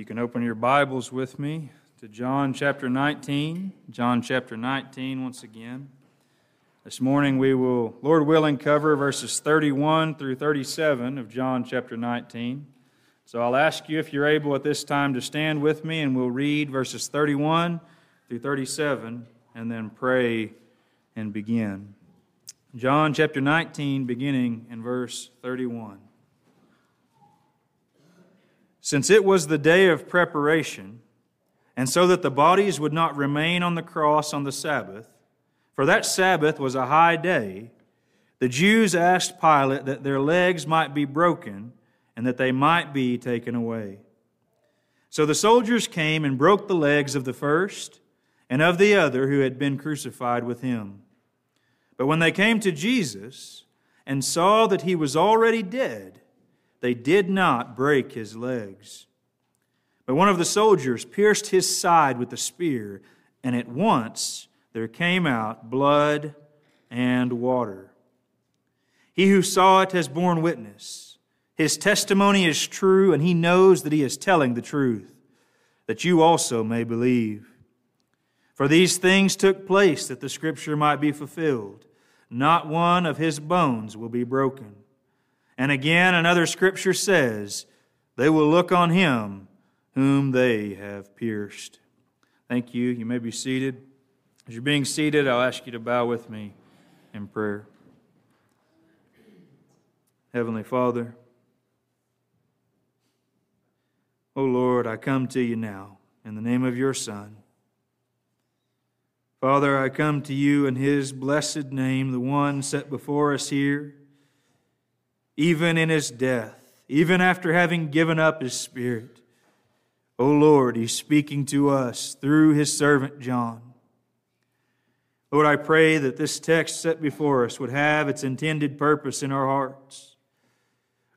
You can open your Bibles with me to John chapter 19. John chapter 19, once again. This morning we will, Lord willing, cover verses 31 through 37 of John chapter 19. So I'll ask you if you're able at this time to stand with me and we'll read verses 31 through 37 and then pray and begin. John chapter 19, beginning in verse 31. Since it was the day of preparation, and so that the bodies would not remain on the cross on the Sabbath, for that Sabbath was a high day, the Jews asked Pilate that their legs might be broken and that they might be taken away. So the soldiers came and broke the legs of the first and of the other who had been crucified with him. But when they came to Jesus and saw that he was already dead, they did not break his legs. But one of the soldiers pierced his side with a spear, and at once there came out blood and water. He who saw it has borne witness. His testimony is true, and he knows that he is telling the truth, that you also may believe. For these things took place that the scripture might be fulfilled. Not one of his bones will be broken. And again, another scripture says, They will look on him whom they have pierced. Thank you. You may be seated. As you're being seated, I'll ask you to bow with me in prayer. Heavenly Father, O Lord, I come to you now in the name of your Son. Father, I come to you in his blessed name, the one set before us here even in his death, even after having given up his spirit. O oh Lord, he's speaking to us through his servant John. Lord, I pray that this text set before us would have its intended purpose in our hearts.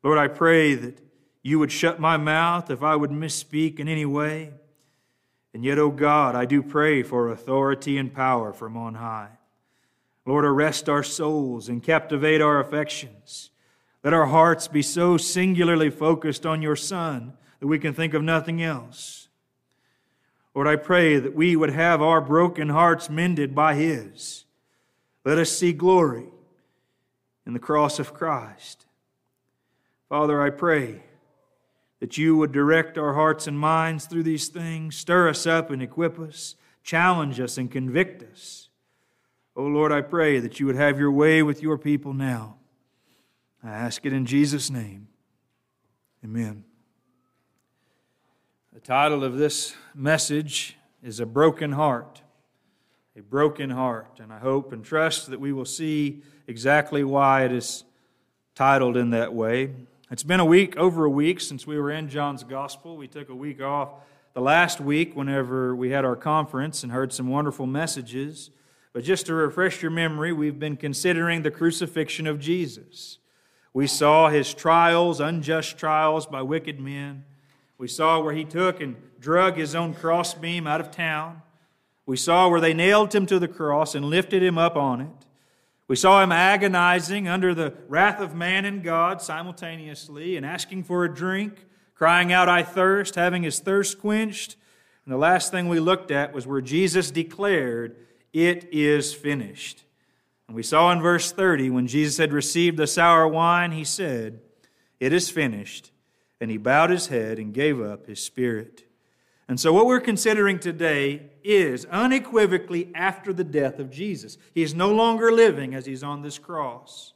Lord, I pray that you would shut my mouth if I would misspeak in any way. And yet, O oh God, I do pray for authority and power from on high. Lord, arrest our souls and captivate our affections. Let our hearts be so singularly focused on your Son that we can think of nothing else. Lord, I pray that we would have our broken hearts mended by His. Let us see glory in the cross of Christ. Father, I pray that you would direct our hearts and minds through these things, stir us up and equip us, challenge us and convict us. Oh Lord, I pray that you would have your way with your people now. I ask it in Jesus' name. Amen. The title of this message is A Broken Heart. A Broken Heart. And I hope and trust that we will see exactly why it is titled in that way. It's been a week, over a week, since we were in John's Gospel. We took a week off the last week whenever we had our conference and heard some wonderful messages. But just to refresh your memory, we've been considering the crucifixion of Jesus. We saw his trials, unjust trials by wicked men. We saw where he took and drug his own crossbeam out of town. We saw where they nailed him to the cross and lifted him up on it. We saw him agonizing under the wrath of man and God simultaneously and asking for a drink, crying out, I thirst, having his thirst quenched. And the last thing we looked at was where Jesus declared, It is finished. And we saw in verse 30, when Jesus had received the sour wine, he said, It is finished. And he bowed his head and gave up his spirit. And so, what we're considering today is unequivocally after the death of Jesus. He is no longer living as he's on this cross.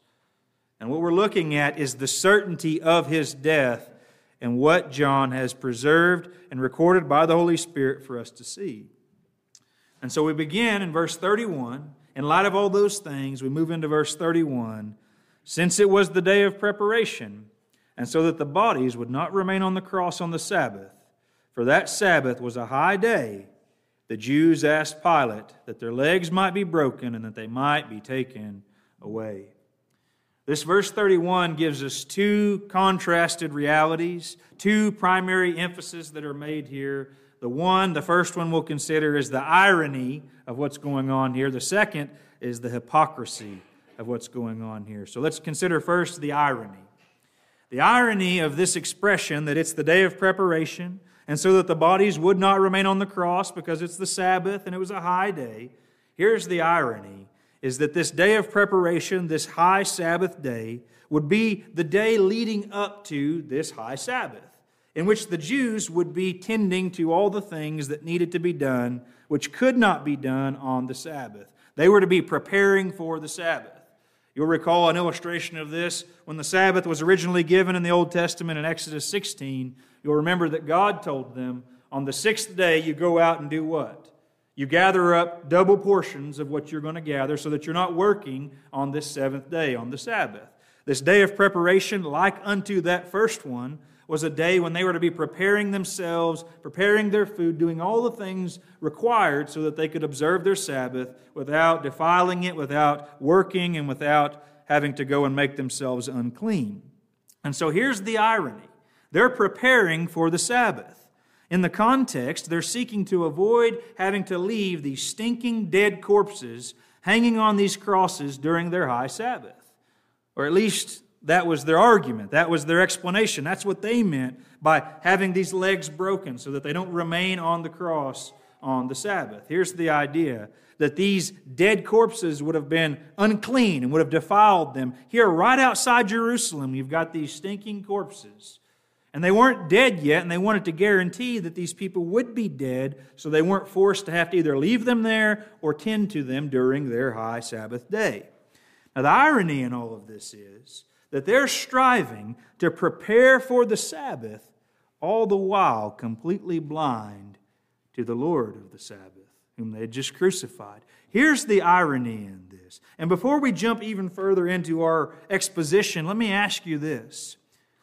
And what we're looking at is the certainty of his death and what John has preserved and recorded by the Holy Spirit for us to see. And so we begin in verse 31 in light of all those things, we move into verse 31. Since it was the day of preparation, and so that the bodies would not remain on the cross on the Sabbath, for that Sabbath was a high day, the Jews asked Pilate that their legs might be broken and that they might be taken away. This verse 31 gives us two contrasted realities, two primary emphases that are made here the one, the first one we'll consider, is the irony of what's going on here. The second is the hypocrisy of what's going on here. So let's consider first the irony. The irony of this expression that it's the day of preparation, and so that the bodies would not remain on the cross because it's the Sabbath and it was a high day. Here's the irony is that this day of preparation, this high Sabbath day, would be the day leading up to this high Sabbath, in which the Jews would be tending to all the things that needed to be done, which could not be done on the Sabbath. They were to be preparing for the Sabbath. You'll recall an illustration of this when the Sabbath was originally given in the Old Testament in Exodus 16. You'll remember that God told them, on the sixth day, you go out and do what? You gather up double portions of what you're going to gather so that you're not working on this seventh day, on the Sabbath. This day of preparation, like unto that first one, was a day when they were to be preparing themselves, preparing their food, doing all the things required so that they could observe their Sabbath without defiling it, without working, and without having to go and make themselves unclean. And so here's the irony they're preparing for the Sabbath. In the context, they're seeking to avoid having to leave these stinking dead corpses hanging on these crosses during their high Sabbath. Or at least that was their argument. That was their explanation. That's what they meant by having these legs broken so that they don't remain on the cross on the Sabbath. Here's the idea that these dead corpses would have been unclean and would have defiled them. Here, right outside Jerusalem, you've got these stinking corpses. And they weren't dead yet, and they wanted to guarantee that these people would be dead, so they weren't forced to have to either leave them there or tend to them during their high Sabbath day. Now, the irony in all of this is that they're striving to prepare for the Sabbath, all the while completely blind to the Lord of the Sabbath, whom they had just crucified. Here's the irony in this. And before we jump even further into our exposition, let me ask you this.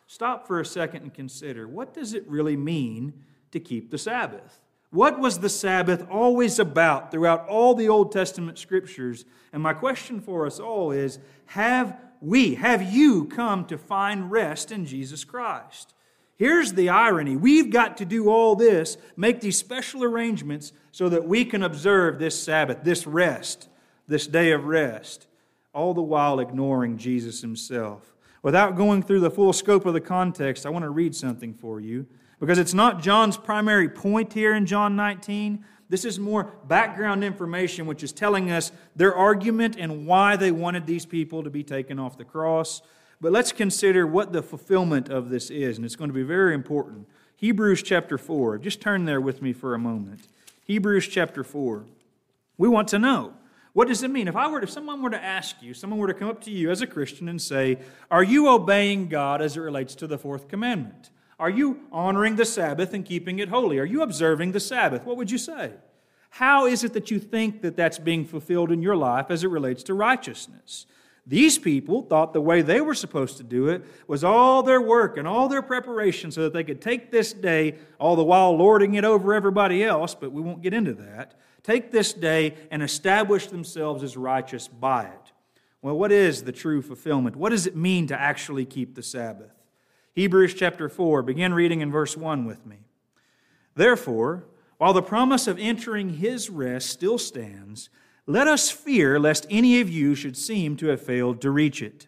Stop for a second and consider what does it really mean to keep the Sabbath? What was the Sabbath always about throughout all the Old Testament scriptures? And my question for us all is have we, have you come to find rest in Jesus Christ? Here's the irony. We've got to do all this, make these special arrangements so that we can observe this Sabbath, this rest, this day of rest, all the while ignoring Jesus himself. Without going through the full scope of the context, I want to read something for you because it's not John's primary point here in John 19, this is more background information, which is telling us their argument and why they wanted these people to be taken off the cross. But let's consider what the fulfillment of this is, and it's going to be very important. Hebrews chapter 4. Just turn there with me for a moment. Hebrews chapter 4. We want to know. What does it mean? If I were if someone were to ask you, someone were to come up to you as a Christian and say, "Are you obeying God as it relates to the fourth commandment?" Are you honoring the Sabbath and keeping it holy? Are you observing the Sabbath? What would you say? How is it that you think that that's being fulfilled in your life as it relates to righteousness? These people thought the way they were supposed to do it was all their work and all their preparation so that they could take this day, all the while lording it over everybody else, but we won't get into that. Take this day and establish themselves as righteous by it. Well, what is the true fulfillment? What does it mean to actually keep the Sabbath? Hebrews chapter 4, begin reading in verse 1 with me. Therefore, while the promise of entering his rest still stands, let us fear lest any of you should seem to have failed to reach it.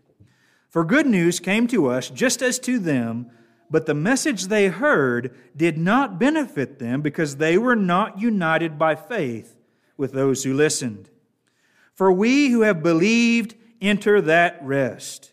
For good news came to us just as to them, but the message they heard did not benefit them because they were not united by faith with those who listened. For we who have believed enter that rest.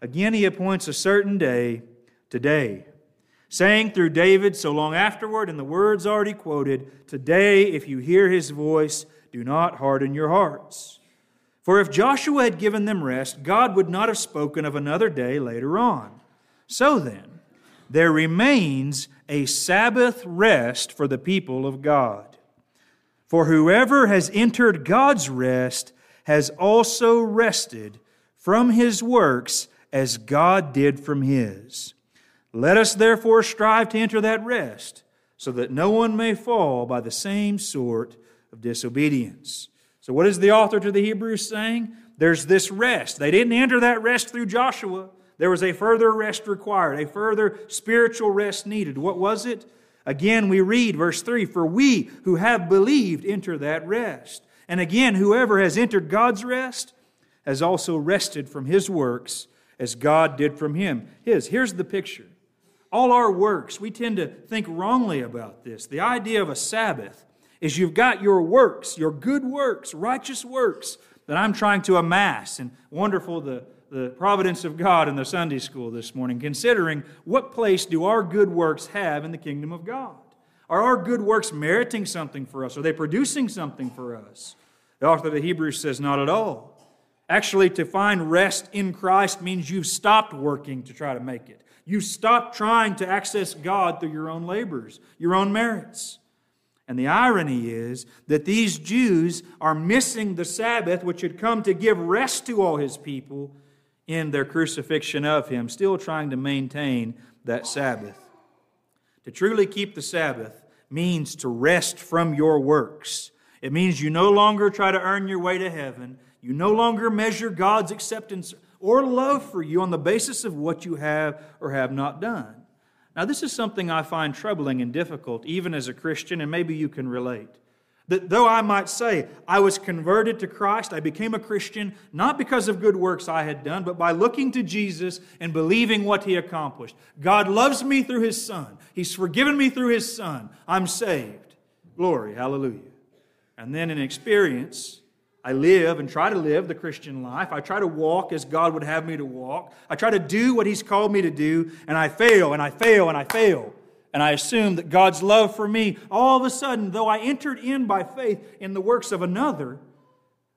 again he appoints a certain day today. Saying through David so long afterward, in the words already quoted, Today, if you hear his voice, do not harden your hearts. For if Joshua had given them rest, God would not have spoken of another day later on. So then, there remains a Sabbath rest for the people of God. For whoever has entered God's rest has also rested from his works as God did from his. Let us therefore strive to enter that rest, so that no one may fall by the same sort of disobedience. So, what is the author to the Hebrews saying? There's this rest. They didn't enter that rest through Joshua. There was a further rest required, a further spiritual rest needed. What was it? Again, we read verse 3 For we who have believed enter that rest. And again, whoever has entered God's rest has also rested from his works as God did from him. His. Here's the picture. All our works, we tend to think wrongly about this. The idea of a Sabbath is you've got your works, your good works, righteous works that I'm trying to amass. And wonderful the the providence of God in the Sunday school this morning, considering what place do our good works have in the kingdom of God? Are our good works meriting something for us? Are they producing something for us? The author of the Hebrews says, not at all. Actually, to find rest in Christ means you've stopped working to try to make it. You've stopped trying to access God through your own labors, your own merits. And the irony is that these Jews are missing the Sabbath, which had come to give rest to all his people, in their crucifixion of him, still trying to maintain that Sabbath. To truly keep the Sabbath means to rest from your works. It means you no longer try to earn your way to heaven. You no longer measure God's acceptance or love for you on the basis of what you have or have not done. Now, this is something I find troubling and difficult, even as a Christian, and maybe you can relate. That though I might say, I was converted to Christ, I became a Christian, not because of good works I had done, but by looking to Jesus and believing what he accomplished. God loves me through his Son. He's forgiven me through his Son. I'm saved. Glory, hallelujah. And then in experience, I live and try to live the Christian life. I try to walk as God would have me to walk. I try to do what He's called me to do, and I fail and I fail and I fail and I assume that God's love for me, all of a sudden, though I entered in by faith in the works of another,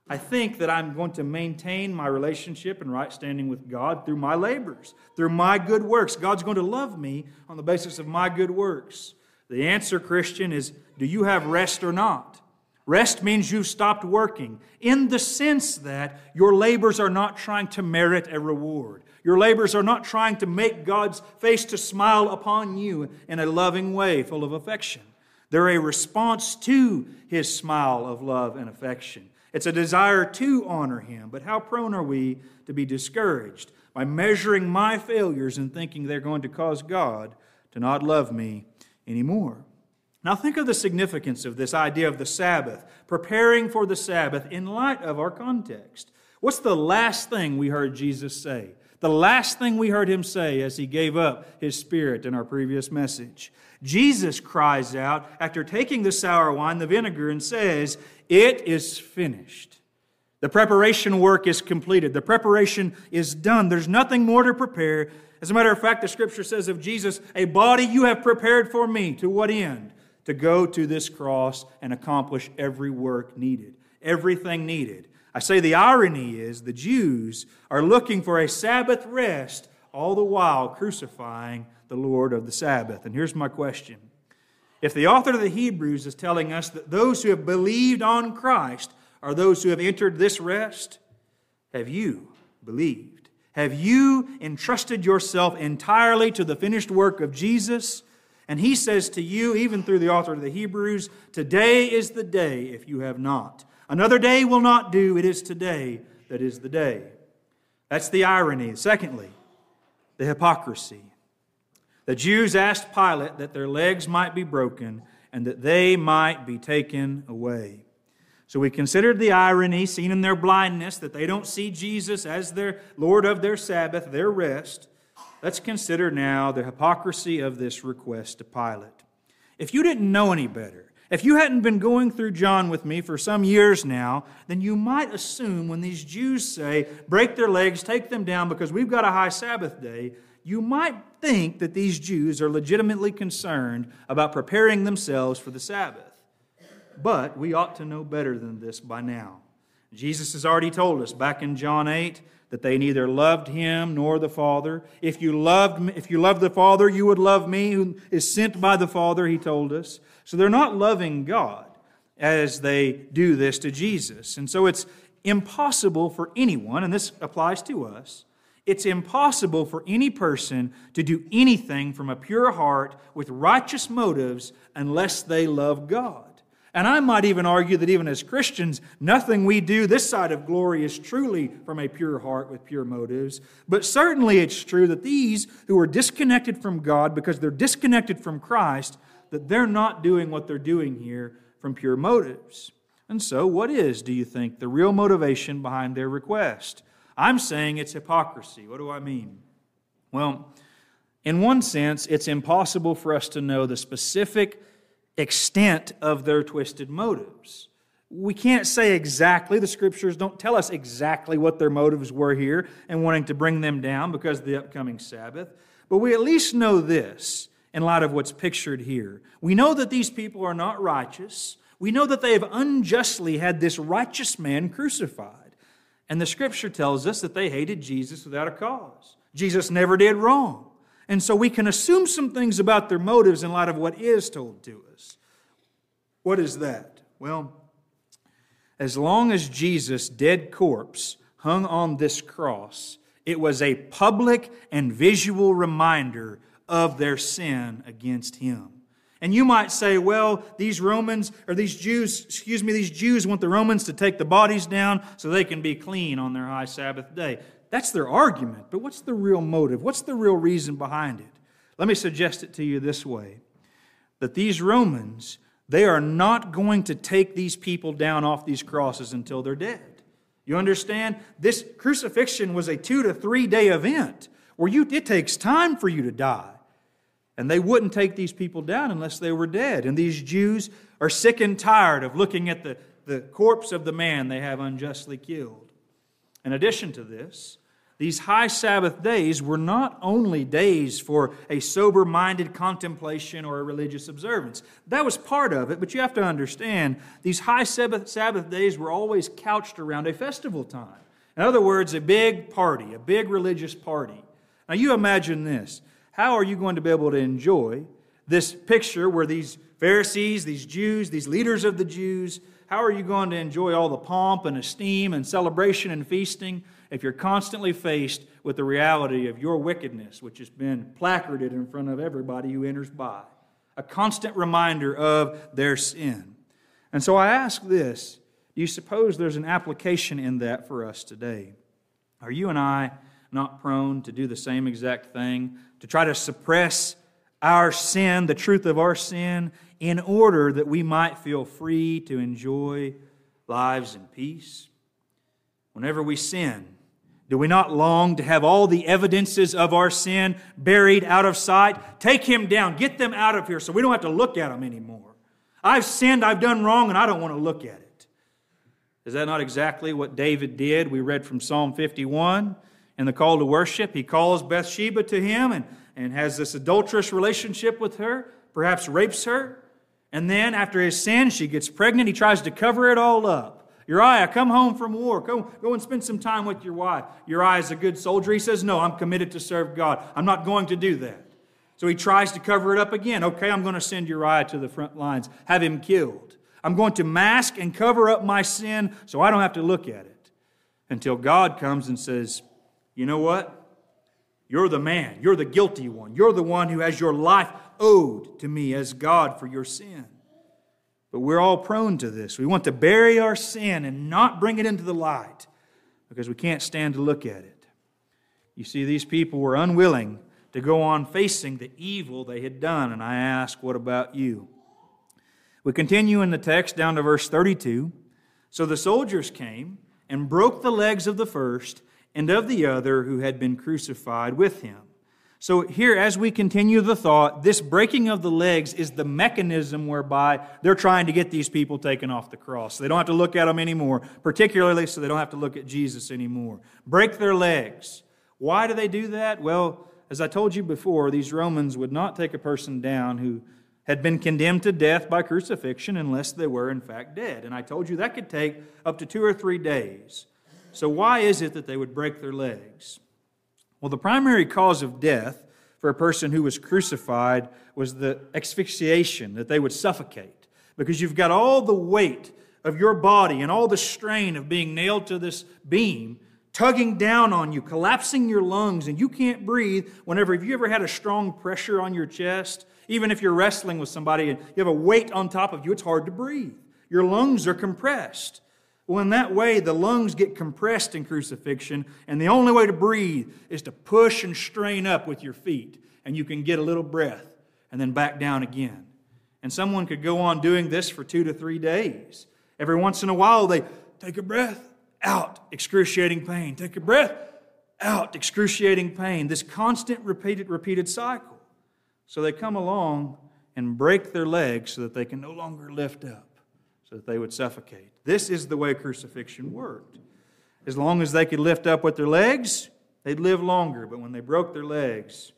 I think that I'm going to maintain my relationship and right standing with God through my labors, through my good works. God's going to love me on the basis of my good works. The answer, Christian, is do you have rest or not? Rest means you've stopped working in the sense that your labors are not trying to merit a reward. Your labors are not trying to make God's face to smile upon you in a loving way, full of affection. They're a response to his smile of love and affection. It's a desire to honor him. But how prone are we to be discouraged by measuring my failures and thinking they're going to cause God to not love me anymore? Now, think of the significance of this idea of the Sabbath, preparing for the Sabbath in light of our context. What's the last thing we heard Jesus say? The last thing we heard him say as he gave up his spirit in our previous message. Jesus cries out after taking the sour wine, the vinegar, and says, It is finished. The preparation work is completed. The preparation is done. There's nothing more to prepare. As a matter of fact, the scripture says of Jesus, A body you have prepared for me. To what end? To go to this cross and accomplish every work needed, everything needed I say the irony is the Jews are looking for a Sabbath rest, all the while crucifying the Lord of the Sabbath. And here's my question If the author of the Hebrews is telling us that those who have believed on Christ are those who have entered this rest, have you believed? Have you entrusted yourself entirely to the finished work of Jesus? And he says to you, even through the author of the Hebrews, today is the day if you have not. Another day will not do. It is today that is the day. That's the irony. Secondly, the hypocrisy. The Jews asked Pilate that their legs might be broken and that they might be taken away. So we considered the irony seen in their blindness that they don't see Jesus as their Lord of their Sabbath, their rest. Let's consider now the hypocrisy of this request to Pilate. If you didn't know any better, if you hadn't been going through John with me for some years now, then you might assume when these Jews say, break their legs, take them down because we've got a high Sabbath day, you might think that these Jews are legitimately concerned about preparing themselves for the Sabbath. But we ought to know better than this by now. Jesus has already told us back in John 8 that they neither loved him nor the Father. If you loved me, if you loved the Father, you would love me who is sent by the Father, he told us. So they're not loving God as they do this to Jesus. And so it's impossible for anyone, and this applies to us, It's impossible for any person to do anything from a pure heart with righteous motives unless they love God. And I might even argue that even as Christians, nothing we do this side of glory is truly from a pure heart with pure motives. But certainly it's true that these who are disconnected from God because they're disconnected from Christ, that they're not doing what they're doing here from pure motives. And so, what is, do you think, the real motivation behind their request? I'm saying it's hypocrisy. What do I mean? Well, in one sense, it's impossible for us to know the specific extent of their twisted motives. We can't say exactly, the scriptures don't tell us exactly what their motives were here and wanting to bring them down because of the upcoming Sabbath, but we at least know this in light of what's pictured here. We know that these people are not righteous. We know that they have unjustly had this righteous man crucified. And the scripture tells us that they hated Jesus without a cause. Jesus never did wrong. And so we can assume some things about their motives in light of what is told to us. What is that? Well, as long as Jesus' dead corpse hung on this cross, it was a public and visual reminder of their sin against him. And you might say, well, these Romans, or these Jews, excuse me, these Jews want the Romans to take the bodies down so they can be clean on their high Sabbath day. That's their argument, but what's the real motive? What's the real reason behind it? Let me suggest it to you this way that these Romans, they are not going to take these people down off these crosses until they're dead. You understand? This crucifixion was a two to three day event where you, it takes time for you to die. And they wouldn't take these people down unless they were dead. And these Jews are sick and tired of looking at the, the corpse of the man they have unjustly killed. In addition to this, these high Sabbath days were not only days for a sober minded contemplation or a religious observance. That was part of it, but you have to understand these high Sabbath, Sabbath days were always couched around a festival time. In other words, a big party, a big religious party. Now, you imagine this. How are you going to be able to enjoy this picture where these Pharisees, these Jews, these leaders of the Jews, how are you going to enjoy all the pomp and esteem and celebration and feasting if you're constantly faced with the reality of your wickedness, which has been placarded in front of everybody who enters by. A constant reminder of their sin. And so I ask this do you suppose there's an application in that for us today? Are you and I not prone to do the same exact thing? To try to suppress our sin, the truth of our sin, in order that we might feel free to enjoy lives in peace? Whenever we sin, do we not long to have all the evidences of our sin buried out of sight? Take him down, get them out of here so we don't have to look at them anymore. I've sinned, I've done wrong, and I don't want to look at it. Is that not exactly what David did? We read from Psalm 51 in the call to worship. He calls Bathsheba to him and, and has this adulterous relationship with her, perhaps rapes her. And then, after his sin, she gets pregnant. He tries to cover it all up. Uriah, come home from war. Go, go and spend some time with your wife. Uriah is a good soldier. He says, No, I'm committed to serve God. I'm not going to do that. So he tries to cover it up again. Okay, I'm going to send Uriah to the front lines, have him killed. I'm going to mask and cover up my sin so I don't have to look at it until God comes and says, You know what? You're the man. You're the guilty one. You're the one who has your life owed to me as God for your sin. But we're all prone to this. We want to bury our sin and not bring it into the light because we can't stand to look at it. You see, these people were unwilling to go on facing the evil they had done. And I ask, what about you? We continue in the text down to verse 32. So the soldiers came and broke the legs of the first and of the other who had been crucified with him. So, here, as we continue the thought, this breaking of the legs is the mechanism whereby they're trying to get these people taken off the cross. They don't have to look at them anymore, particularly so they don't have to look at Jesus anymore. Break their legs. Why do they do that? Well, as I told you before, these Romans would not take a person down who had been condemned to death by crucifixion unless they were, in fact, dead. And I told you that could take up to two or three days. So, why is it that they would break their legs? Well, the primary cause of death for a person who was crucified was the asphyxiation, that they would suffocate. Because you've got all the weight of your body and all the strain of being nailed to this beam tugging down on you, collapsing your lungs, and you can't breathe whenever, have you ever had a strong pressure on your chest? Even if you're wrestling with somebody and you have a weight on top of you, it's hard to breathe. Your lungs are compressed. Well, in that way, the lungs get compressed in crucifixion, and the only way to breathe is to push and strain up with your feet, and you can get a little breath and then back down again. And someone could go on doing this for two to three days. Every once in a while, they take a breath, out, excruciating pain. Take a breath, out, excruciating pain. This constant repeated, repeated cycle. So they come along and break their legs so that they can no longer lift up, so that they would suffocate. This is the way crucifixion worked. As long as they could lift up with their legs, they'd live longer. But when they broke their legs,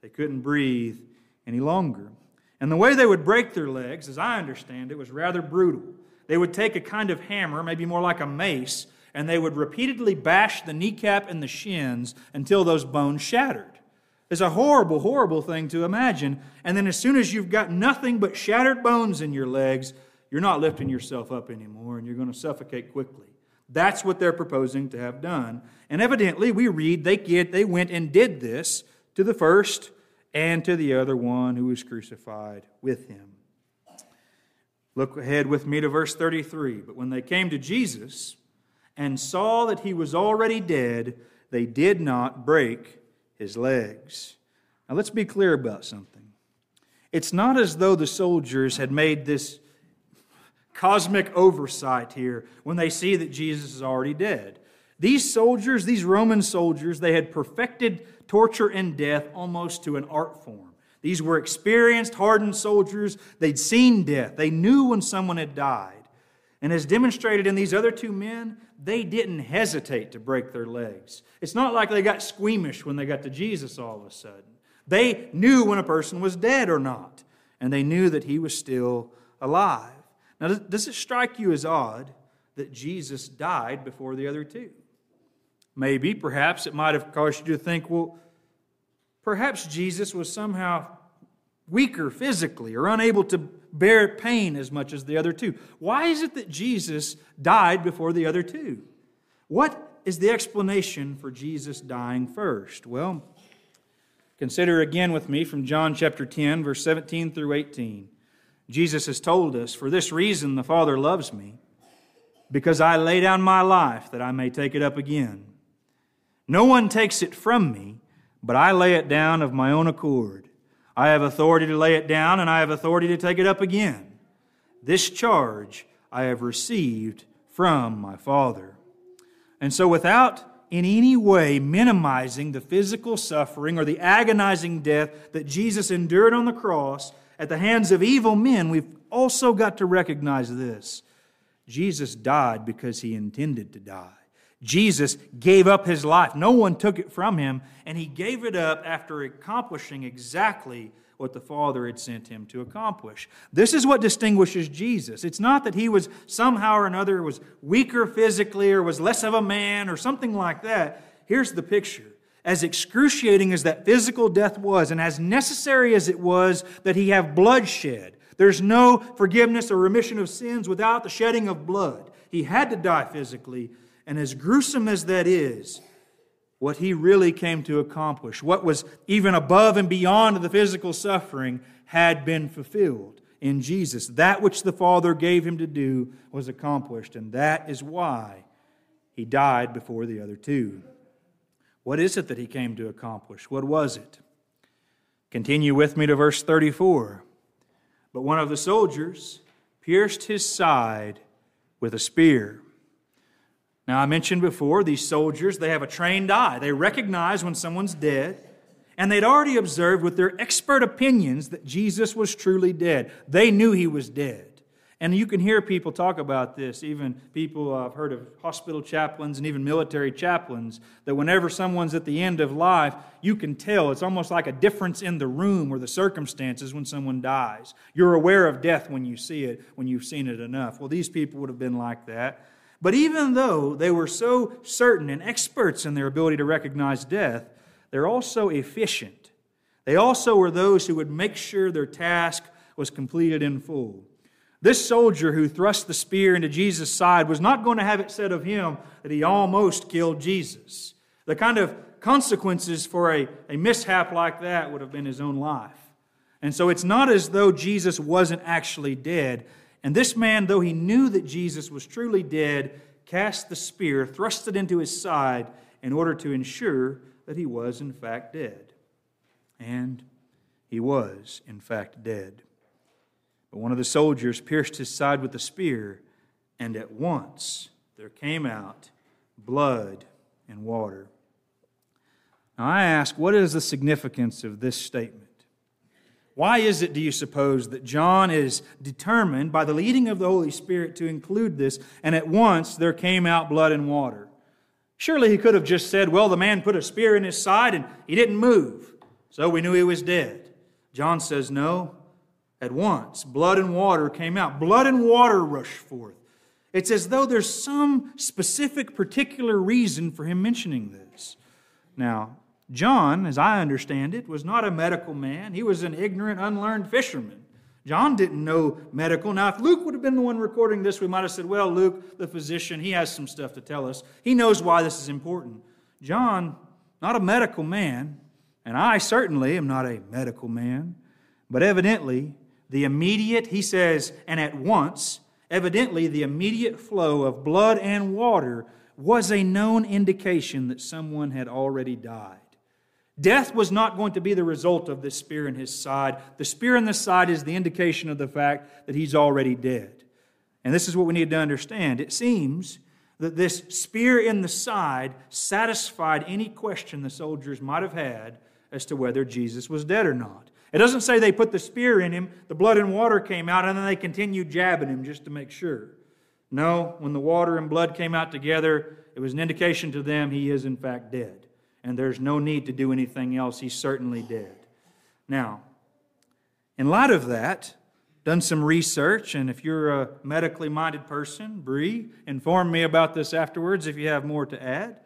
they couldn't breathe any longer. And the way they would break their legs, as I understand it, was rather brutal. They would take a kind of hammer, maybe more like a mace, and they would repeatedly bash the kneecap and the shins until those bones shattered. It's a horrible, horrible thing to imagine. And then as soon as you've got nothing but shattered bones in your legs, you're not lifting yourself up anymore and you're going to suffocate quickly. That's what they're proposing to have done. And evidently, we read they, get, they went and did this to the first and to the other one who was crucified with him. Look ahead with me to verse 33. But when they came to Jesus and saw that he was already dead, they did not break his legs. Now let's be clear about something. It's not as though the soldiers had made this cosmic oversight here when they see that Jesus is already dead. These soldiers, these Roman soldiers, they had perfected torture and death almost to an art form. These were experienced, hardened soldiers. They'd seen death. They knew when someone had died. And as demonstrated in these other two men, they didn't hesitate to break their legs. It's not like they got squeamish when they got to Jesus all of a sudden. They knew when a person was dead or not, and they knew that he was still alive. Now, does it strike you as odd that Jesus died before the other two? Maybe, perhaps it might have caused you to think, well, perhaps Jesus was somehow weaker physically or unable to bear pain as much as the other two. Why is it that Jesus died before the other two? What is the explanation for Jesus dying first? Well, consider again with me from John chapter 10, verse 17 through 18. Jesus has told us, For this reason the Father loves me, because I lay down my life that I may take it up again. No one takes it from me, but I lay it down of my own accord. I have authority to lay it down, and I have authority to take it up again. This charge I have received from my Father. And so, without in any way minimizing the physical suffering or the agonizing death that Jesus endured on the cross at the hands of evil men, we've also got to recognize this Jesus died because he intended to die. Jesus gave up his life. No one took it from him, and he gave it up after accomplishing exactly what the Father had sent him to accomplish. This is what distinguishes Jesus. It's not that he was somehow or another was weaker physically or was less of a man or something like that. Here's the picture. As excruciating as that physical death was, and as necessary as it was that he have bloodshed, there's no forgiveness or remission of sins without the shedding of blood. He had to die physically and as gruesome as that is, what he really came to accomplish, what was even above and beyond the physical suffering, had been fulfilled in Jesus. That which the Father gave him to do was accomplished, and that is why he died before the other two. What is it that he came to accomplish? What was it? Continue with me to verse 34. But one of the soldiers pierced his side with a spear. Now, I mentioned before, these soldiers, they have a trained eye. They recognize when someone's dead, and they'd already observed with their expert opinions that Jesus was truly dead. They knew he was dead. And you can hear people talk about this, even people, uh, I've heard of hospital chaplains and even military chaplains, that whenever someone's at the end of life, you can tell. It's almost like a difference in the room or the circumstances when someone dies. You're aware of death when you see it, when you've seen it enough. Well, these people would have been like that. But even though they were so certain and experts in their ability to recognize death, they're also efficient. They also were those who would make sure their task was completed in full. This soldier who thrust the spear into Jesus' side was not going to have it said of him that he almost killed Jesus. The kind of consequences for a, a mishap like that would have been his own life. And so it's not as though Jesus wasn't actually dead. And this man, though he knew that Jesus was truly dead, cast the spear, thrust it into his side in order to ensure that he was, in fact, dead. And he was, in fact, dead. But one of the soldiers pierced his side with a spear, and at once there came out blood and water. Now I ask, what is the significance of this statement? Why is it, do you suppose, that John is determined by the leading of the Holy Spirit to include this, and at once there came out blood and water? Surely he could have just said, well, the man put a spear in his side and he didn't move, so we knew he was dead. John says, no, at once, blood and water came out. Blood and water rushed forth. It's as though there's some specific, particular reason for him mentioning this. Now, John, as I understand it, was not a medical man. He was an ignorant, unlearned fisherman. John didn't know medical. Now, if Luke would have been the one recording this, we might have said, well, Luke, the physician, he has some stuff to tell us. He knows why this is important. John, not a medical man, and I certainly am not a medical man, but evidently the immediate, he says, and at once, evidently the immediate flow of blood and water was a known indication that someone had already died. Death was not going to be the result of this spear in his side. The spear in the side is the indication of the fact that he's already dead. And this is what we need to understand. It seems that this spear in the side satisfied any question the soldiers might have had as to whether Jesus was dead or not. It doesn't say they put the spear in him, the blood and water came out, and then they continued jabbing him just to make sure. No, when the water and blood came out together, it was an indication to them he is in fact dead. And there's no need to do anything else. He's certainly dead. Now, in light of that, done some research, and if you're a medically minded person, Bree, inform me about this afterwards if you have more to add.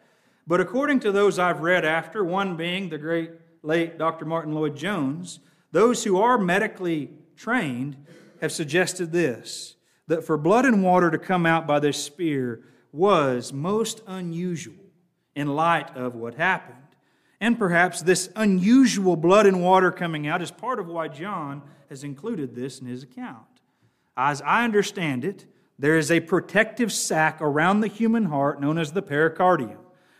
But according to those I've read after, one being the great late Dr. Martyn Lloyd-Jones, those who are medically trained have suggested this that for blood and water to come out by this spear was most unusual in light of what happened. And perhaps this unusual blood and water coming out is part of why John has included this in his account. As I understand it, there is a protective sac around the human heart known as the pericardium.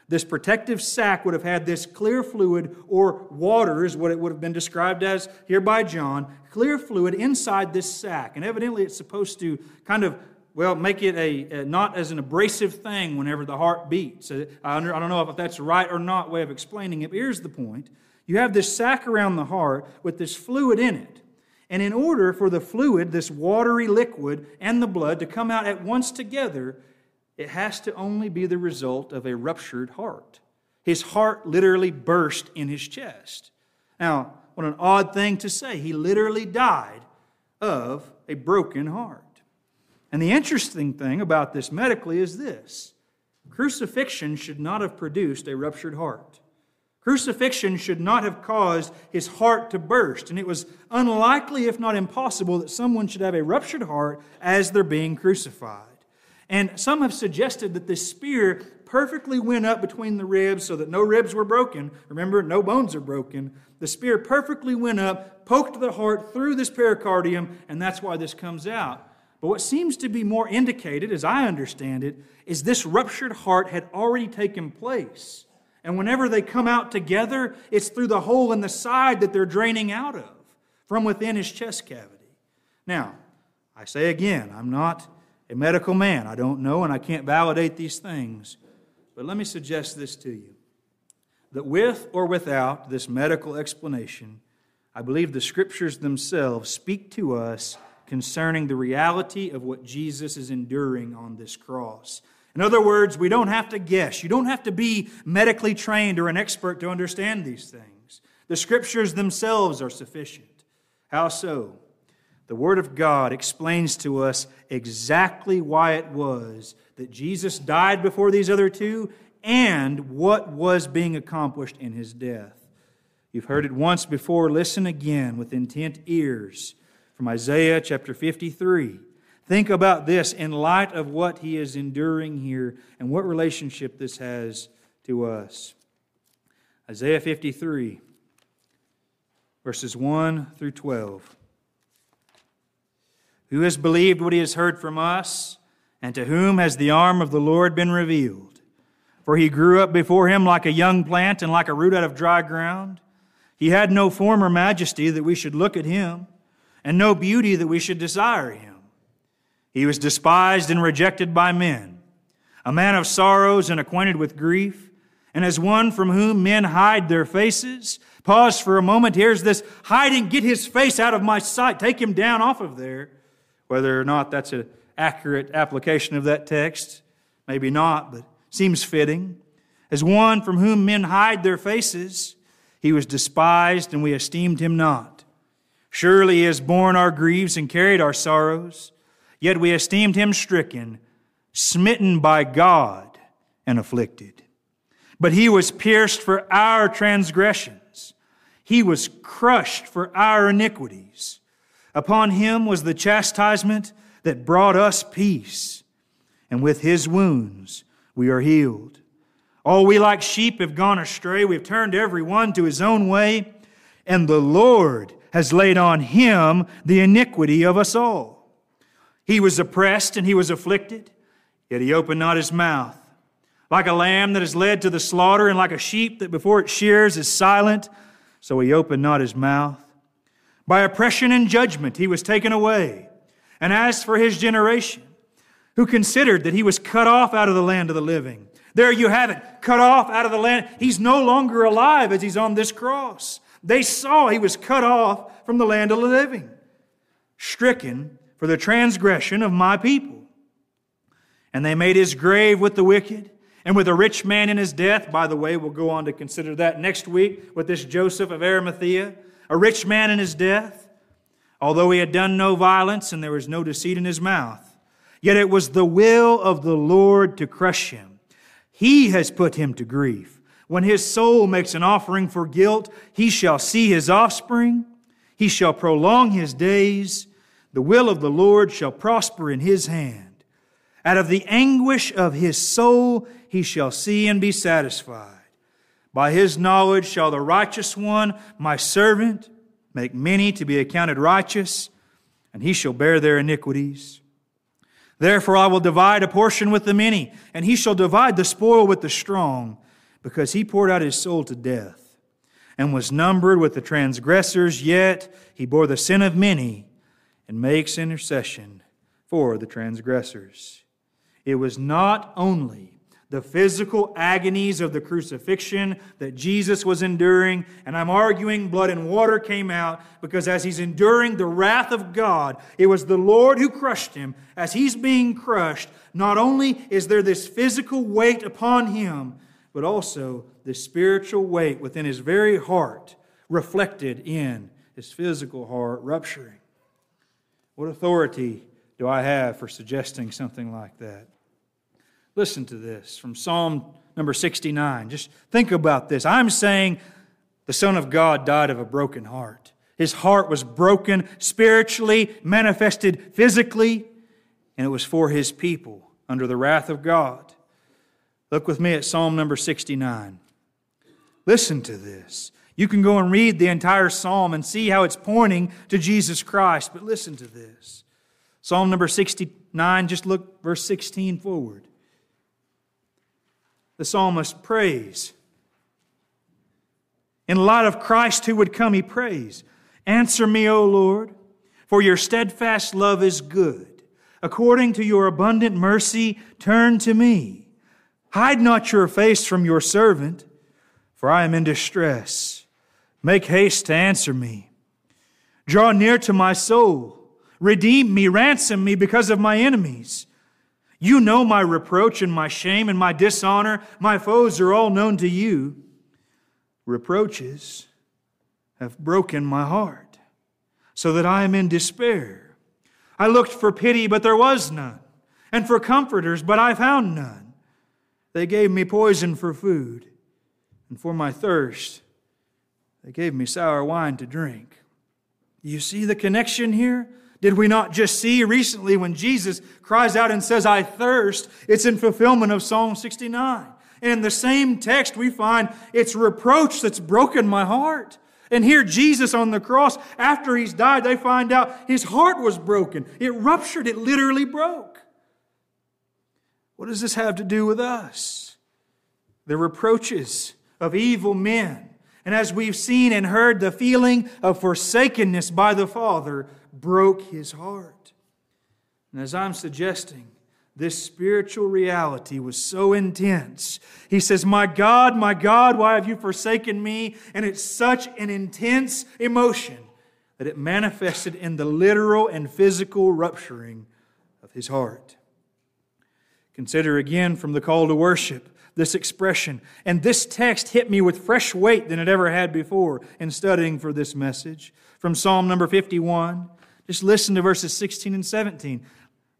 This protective sac would have had this clear fluid, or water is what it would have been described as here by John, clear fluid inside this sac. And evidently it's supposed to kind of, well, make it a, a not as an abrasive thing whenever the heart beats. I don't know if that's right or not way of explaining it, but here's the point. You have this sac around the heart with this fluid in it. And in order for the fluid, this watery liquid, and the blood to come out at once together, it has to only be the result of a ruptured heart. His heart literally burst in his chest. Now, what an odd thing to say. He literally died of a broken heart. And the interesting thing about this medically is this crucifixion should not have produced a ruptured heart. Crucifixion should not have caused his heart to burst. And it was unlikely, if not impossible, that someone should have a ruptured heart as they're being crucified. And some have suggested that this spear perfectly went up between the ribs so that no ribs were broken. Remember, no bones are broken. The spear perfectly went up, poked the heart through this pericardium, and that's why this comes out. But what seems to be more indicated, as I understand it, is this ruptured heart had already taken place. And whenever they come out together, it's through the hole in the side that they're draining out of from within his chest cavity. Now, I say again, I'm not a medical man. I don't know and I can't validate these things. But let me suggest this to you that with or without this medical explanation, I believe the scriptures themselves speak to us concerning the reality of what Jesus is enduring on this cross. In other words, we don't have to guess. You don't have to be medically trained or an expert to understand these things. The scriptures themselves are sufficient. How so? The Word of God explains to us exactly why it was that Jesus died before these other two and what was being accomplished in his death. You've heard it once before. Listen again with intent ears from Isaiah chapter 53. Think about this in light of what he is enduring here and what relationship this has to us. Isaiah 53, verses 1 through 12. Who has believed what he has heard from us, and to whom has the arm of the Lord been revealed? For he grew up before him like a young plant and like a root out of dry ground. He had no form or majesty that we should look at him, and no beauty that we should desire him. He was despised and rejected by men, a man of sorrows and acquainted with grief, and as one from whom men hide their faces. Pause for a moment. Here's this hiding, get his face out of my sight, take him down off of there. Whether or not that's an accurate application of that text, maybe not, but seems fitting. As one from whom men hide their faces, he was despised, and we esteemed him not. Surely he has borne our griefs and carried our sorrows, yet we esteemed him stricken, smitten by God, and afflicted. But he was pierced for our transgressions, he was crushed for our iniquities. Upon him was the chastisement that brought us peace, and with his wounds we are healed. All we like sheep have gone astray. We've turned every one to his own way, and the Lord has laid on him the iniquity of us all. He was oppressed and he was afflicted, yet he opened not his mouth. Like a lamb that is led to the slaughter, and like a sheep that before it shears is silent, so he opened not his mouth. By oppression and judgment he was taken away. And as for his generation, who considered that he was cut off out of the land of the living, there you have it, cut off out of the land. He's no longer alive as he's on this cross. They saw he was cut off from the land of the living, stricken for the transgression of my people. And they made his grave with the wicked and with a rich man in his death. By the way, we'll go on to consider that next week with this Joseph of Arimathea a rich man in his death, although he had done no violence and there was no deceit in his mouth. Yet it was the will of the Lord to crush him. He has put him to grief. When his soul makes an offering for guilt, he shall see his offspring. He shall prolong his days. The will of the Lord shall prosper in his hand. Out of the anguish of his soul, he shall see and be satisfied. By his knowledge shall the righteous one, my servant, make many to be accounted righteous, and he shall bear their iniquities. Therefore I will divide a portion with the many, and he shall divide the spoil with the strong, because he poured out his soul to death, and was numbered with the transgressors, yet he bore the sin of many, and makes intercession for the transgressors. It was not only the physical agonies of the crucifixion that Jesus was enduring. And I'm arguing blood and water came out because as he's enduring the wrath of God, it was the Lord who crushed him. As he's being crushed, not only is there this physical weight upon him, but also the spiritual weight within his very heart reflected in his physical heart rupturing. What authority do I have for suggesting something like that? Listen to this from Psalm number 69. Just think about this. I'm saying the Son of God died of a broken heart. His heart was broken spiritually, manifested physically, and it was for his people under the wrath of God. Look with me at Psalm number 69. Listen to this. You can go and read the entire psalm and see how it's pointing to Jesus Christ, but listen to this. Psalm number 69, just look verse 16 forward the psalmist prays. In light of Christ who would come, he prays, Answer me, O Lord, for your steadfast love is good. According to your abundant mercy, turn to me. Hide not your face from your servant, for I am in distress. Make haste to answer me. Draw near to my soul. Redeem me, ransom me because of my enemies. You know my reproach and my shame and my dishonor. My foes are all known to you. Reproaches have broken my heart, so that I am in despair. I looked for pity, but there was none, and for comforters, but I found none. They gave me poison for food, and for my thirst, they gave me sour wine to drink. You see the connection here? Did we not just see recently when Jesus cries out and says, I thirst? It's in fulfillment of Psalm 69. And in the same text, we find it's reproach that's broken my heart. And here, Jesus on the cross, after he's died, they find out his heart was broken. It ruptured, it literally broke. What does this have to do with us? The reproaches of evil men. And as we've seen and heard, the feeling of forsakenness by the Father broke his heart. And as I'm suggesting, this spiritual reality was so intense. He says, My God, my God, why have you forsaken me? And it's such an intense emotion that it manifested in the literal and physical rupturing of his heart. Consider again from the call to worship this expression. And this text hit me with fresh weight than it ever had before in studying for this message. From Psalm number 51, just listen to verses 16 and 17.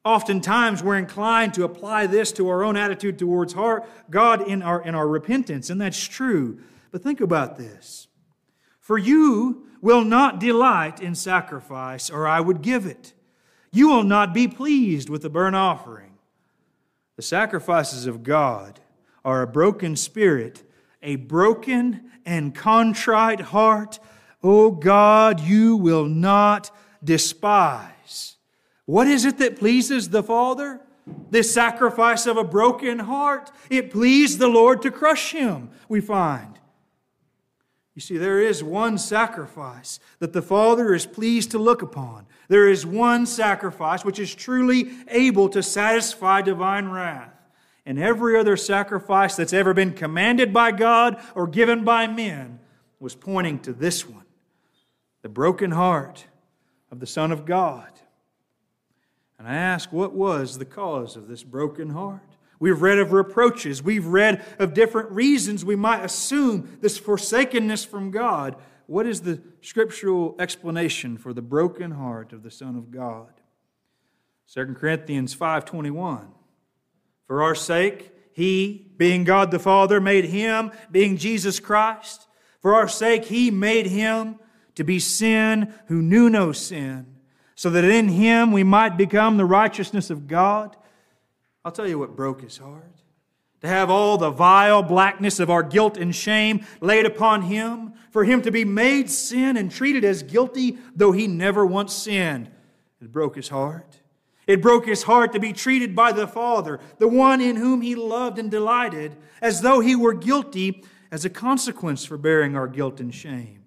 Oftentimes, we're inclined to apply this to our own attitude towards heart, God in our, in our repentance, and that's true. But think about this. For you will not delight in sacrifice, or I would give it. You will not be pleased with the burnt offering. The sacrifices of God are a broken spirit, a broken and contrite heart. O God, you will not despise. What is it that pleases the Father? This sacrifice of a broken heart. It pleased the Lord to crush him, we find. You see, there is one sacrifice that the Father is pleased to look upon. There is one sacrifice which is truly able to satisfy divine wrath. And every other sacrifice that's ever been commanded by God or given by men was pointing to this one the broken heart of the Son of God. And I ask, what was the cause of this broken heart? We've read of reproaches. We've read of different reasons we might assume this forsakenness from God. What is the scriptural explanation for the broken heart of the Son of God? 2 Corinthians 5:21 For our sake he being God the Father made him being Jesus Christ for our sake he made him to be sin who knew no sin so that in him we might become the righteousness of God. I'll tell you what broke his heart. To have all the vile blackness of our guilt and shame laid upon him, for him to be made sin and treated as guilty, though he never once sinned. It broke his heart. It broke his heart to be treated by the Father, the one in whom he loved and delighted, as though he were guilty as a consequence for bearing our guilt and shame.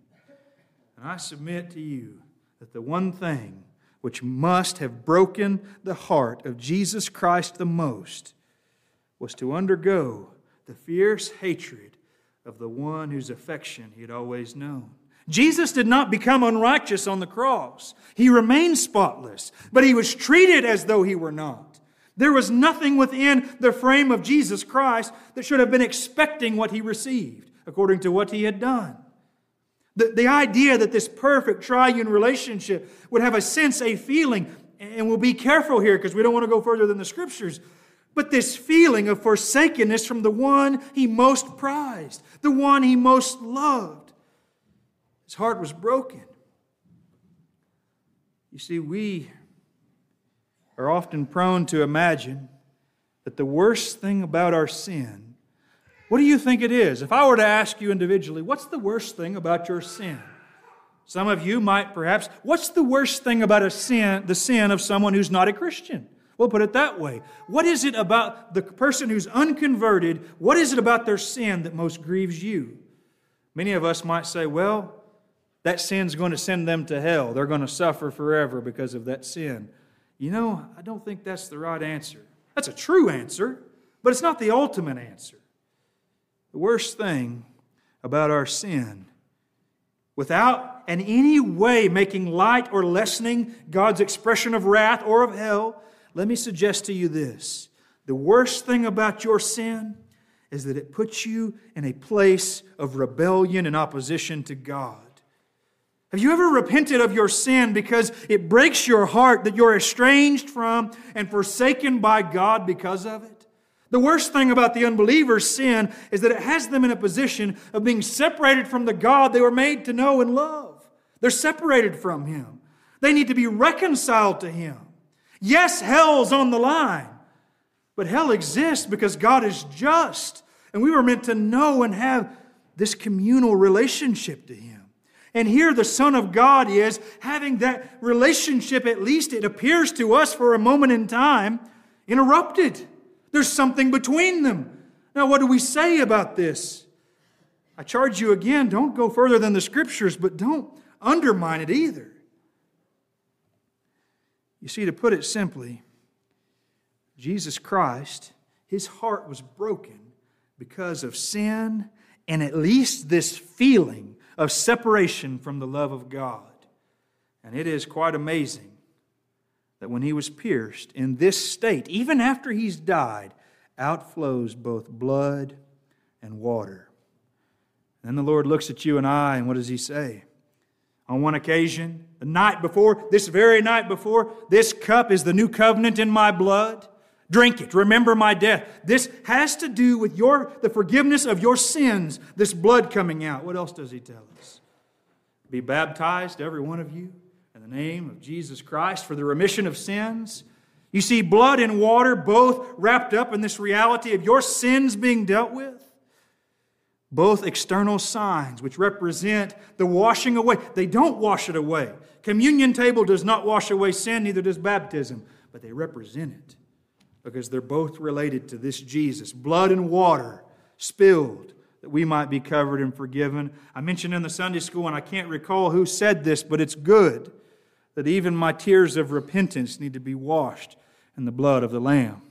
And I submit to you that the one thing which must have broken the heart of Jesus Christ the most, was to undergo the fierce hatred of the one whose affection he had always known. Jesus did not become unrighteous on the cross. He remained spotless, but he was treated as though he were not. There was nothing within the frame of Jesus Christ that should have been expecting what he received according to what he had done. The, the idea that this perfect triune relationship would have a sense, a feeling, and we'll be careful here because we don't want to go further than the scriptures, but this feeling of forsakenness from the one he most prized, the one he most loved. His heart was broken. You see, we are often prone to imagine that the worst thing about our sin what do you think it is? If I were to ask you individually, what's the worst thing about your sin? Some of you might perhaps, what's the worst thing about a sin, the sin of someone who's not a Christian? We'll put it that way. What is it about the person who's unconverted? What is it about their sin that most grieves you? Many of us might say, well, that sin's going to send them to hell. They're going to suffer forever because of that sin. You know, I don't think that's the right answer. That's a true answer, but it's not the ultimate answer. The worst thing about our sin, without in any way making light or lessening God's expression of wrath or of hell, let me suggest to you this. The worst thing about your sin is that it puts you in a place of rebellion and opposition to God. Have you ever repented of your sin because it breaks your heart that you're estranged from and forsaken by God because of it? The worst thing about the unbeliever's sin is that it has them in a position of being separated from the God they were made to know and love. They're separated from Him. They need to be reconciled to Him. Yes, hell's on the line, but hell exists because God is just. And we were meant to know and have this communal relationship to Him. And here the Son of God is having that relationship, at least it appears to us for a moment in time, interrupted. There's something between them. Now, what do we say about this? I charge you again, don't go further than the scriptures, but don't undermine it either. You see, to put it simply, Jesus Christ, his heart was broken because of sin and at least this feeling of separation from the love of God. And it is quite amazing that when he was pierced in this state, even after he's died, outflows both blood and water. Then the Lord looks at you and I, and what does he say? On one occasion, the night before, this very night before, this cup is the new covenant in my blood. Drink it. Remember my death. This has to do with your, the forgiveness of your sins, this blood coming out. What else does he tell us? Be baptized, every one of you, name of Jesus Christ for the remission of sins. You see, blood and water both wrapped up in this reality of your sins being dealt with. Both external signs, which represent the washing away. They don't wash it away. Communion table does not wash away sin, neither does baptism, but they represent it because they're both related to this Jesus. Blood and water spilled that we might be covered and forgiven. I mentioned in the Sunday school, and I can't recall who said this, but it's good that even my tears of repentance need to be washed in the blood of the Lamb.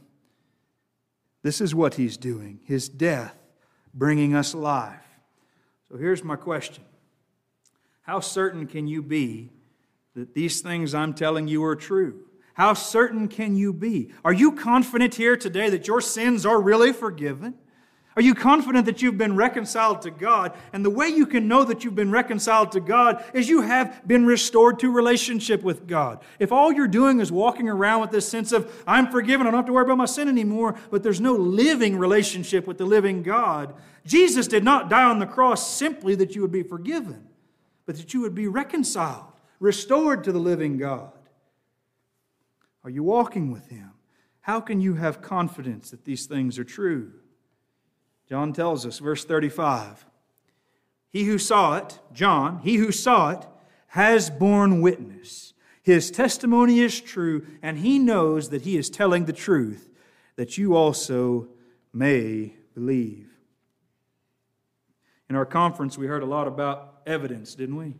This is what he's doing his death bringing us life. So here's my question How certain can you be that these things I'm telling you are true? How certain can you be? Are you confident here today that your sins are really forgiven? Are you confident that you've been reconciled to God? And the way you can know that you've been reconciled to God is you have been restored to relationship with God. If all you're doing is walking around with this sense of, I'm forgiven, I don't have to worry about my sin anymore, but there's no living relationship with the living God, Jesus did not die on the cross simply that you would be forgiven, but that you would be reconciled, restored to the living God. Are you walking with Him? How can you have confidence that these things are true? John tells us, verse 35 He who saw it, John, he who saw it, has borne witness. His testimony is true, and he knows that he is telling the truth, that you also may believe. In our conference, we heard a lot about evidence, didn't we?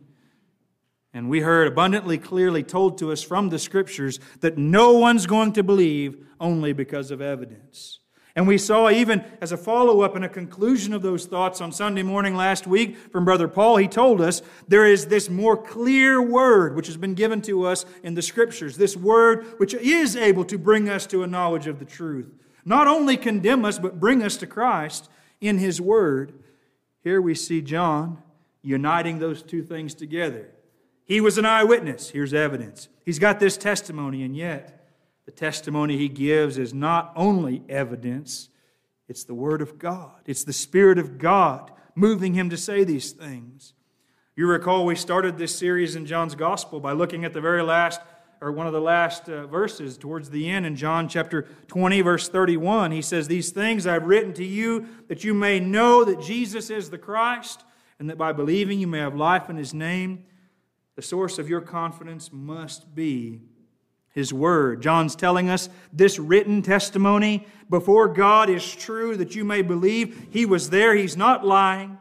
And we heard abundantly clearly told to us from the scriptures that no one's going to believe only because of evidence. And we saw, even as a follow up and a conclusion of those thoughts on Sunday morning last week from Brother Paul, he told us there is this more clear word which has been given to us in the scriptures. This word which is able to bring us to a knowledge of the truth. Not only condemn us, but bring us to Christ in his word. Here we see John uniting those two things together. He was an eyewitness. Here's evidence. He's got this testimony, and yet the testimony he gives is not only evidence, it's the Word of God. It's the Spirit of God moving him to say these things. You recall we started this series in John's Gospel by looking at the very last, or one of the last uh, verses towards the end in John chapter 20, verse 31. He says, These things I've written to you that you may know that Jesus is the Christ, and that by believing you may have life in his name. The source of your confidence must be His Word. John's telling us this written testimony before God is true that you may believe He was there, He's not lying.